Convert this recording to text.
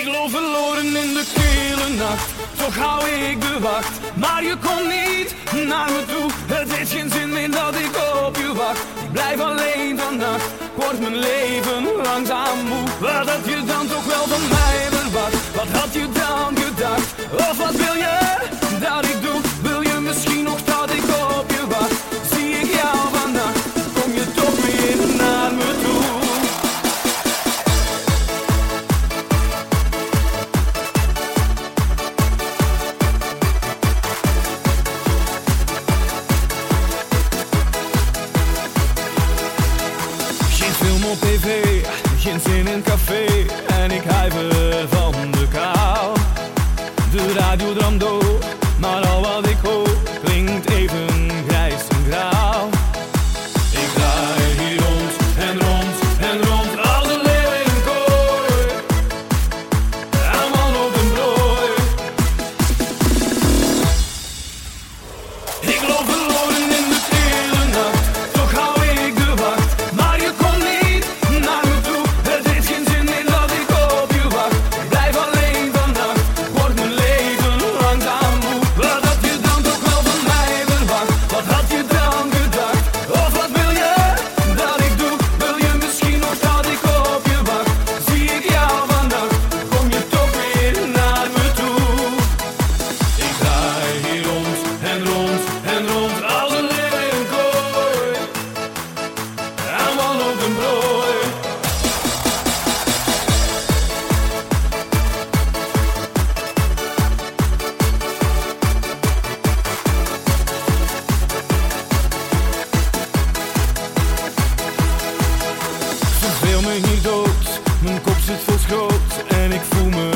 Ik loop verloren in de kille nacht, toch hou ik de wacht. Maar je komt niet naar me toe, het heeft geen zin meer dat ik op je wacht. Ik blijf alleen vannacht, wordt mijn leven langzaam moe. Wat had je dan toch wel van mij verwacht? Wat had je dan gedacht? Of wat wil je op tv, geen zin in café En ik huiver van de kou De radio dramt hier dood, mijn kop zit vol schroot en ik voel me